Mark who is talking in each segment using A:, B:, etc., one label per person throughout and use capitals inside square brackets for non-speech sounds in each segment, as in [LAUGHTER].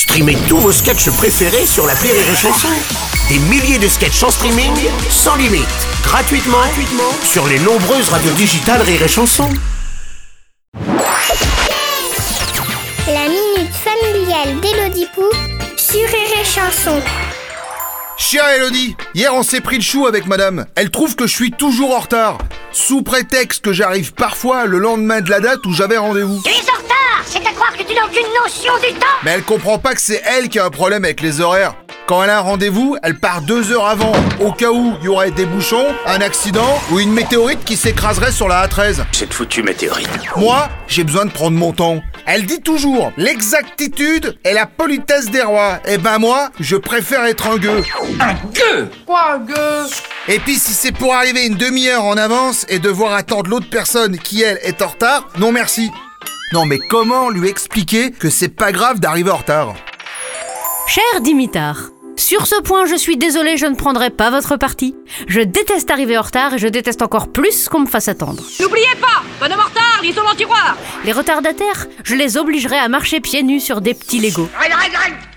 A: Streamez tous vos sketchs préférés sur la Rire et Chanson. Des milliers de sketchs en streaming, sans limite, gratuitement, gratuitement sur les nombreuses radios digitales Rire et Chanson.
B: La minute familiale d'Elodie Pou sur Rire et Chanson.
C: Chère Elodie, hier on s'est pris le chou avec madame. Elle trouve que je suis toujours en retard. Sous prétexte que j'arrive parfois le lendemain de la date où j'avais rendez-vous.
D: Tu n'as aucune notion du temps
C: Mais elle comprend pas que c'est elle qui a un problème avec les horaires. Quand elle a un rendez-vous, elle part deux heures avant, au cas où il y aurait des bouchons, un accident ou une météorite qui s'écraserait sur la A13.
A: Cette foutue météorite.
C: Moi, j'ai besoin de prendre mon temps. Elle dit toujours l'exactitude et la politesse des rois. Et ben moi, je préfère être un gueux.
E: Quoi, gueux?
C: Et puis si c'est pour arriver une demi-heure en avance et devoir attendre l'autre personne qui elle est en retard, non merci. Non mais comment lui expliquer que c'est pas grave d'arriver en retard
F: Cher Dimitar, sur ce point, je suis désolé, je ne prendrai pas votre parti. Je déteste arriver en retard et je déteste encore plus qu'on me fasse attendre.
E: N'oubliez pas Bonhomme en retard, ils sont dans le tiroir
F: Les retardataires, je les obligerai à marcher pieds nus sur des petits Legos.
D: Arrête, arrête, arrête Arrête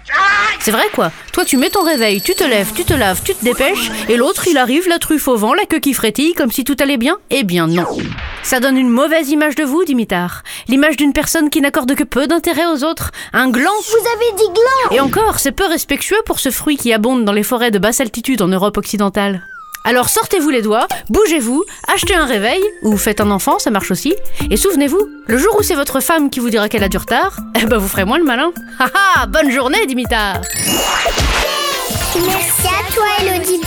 F: C'est vrai quoi Toi tu mets ton réveil, tu te lèves, tu te laves, tu te dépêches, et l'autre il arrive la truffe au vent, la queue qui frétille, comme si tout allait bien Eh bien non. Ça donne une mauvaise image de vous, Dimitar. L'image d'une personne qui n'accorde que peu d'intérêt aux autres. Un gland
B: Vous avez dit gland
F: Et encore, c'est peu respectueux pour ce fruit qui abonde dans les forêts de basse altitude en Europe occidentale. Alors sortez-vous les doigts, bougez-vous, achetez un réveil, ou faites un enfant, ça marche aussi. Et souvenez-vous, le jour où c'est votre femme qui vous dira qu'elle a du retard, [LAUGHS] eh ben vous ferez moins le malin. [LAUGHS] Haha, bonne journée, Dimitar
B: Merci à toi Elodie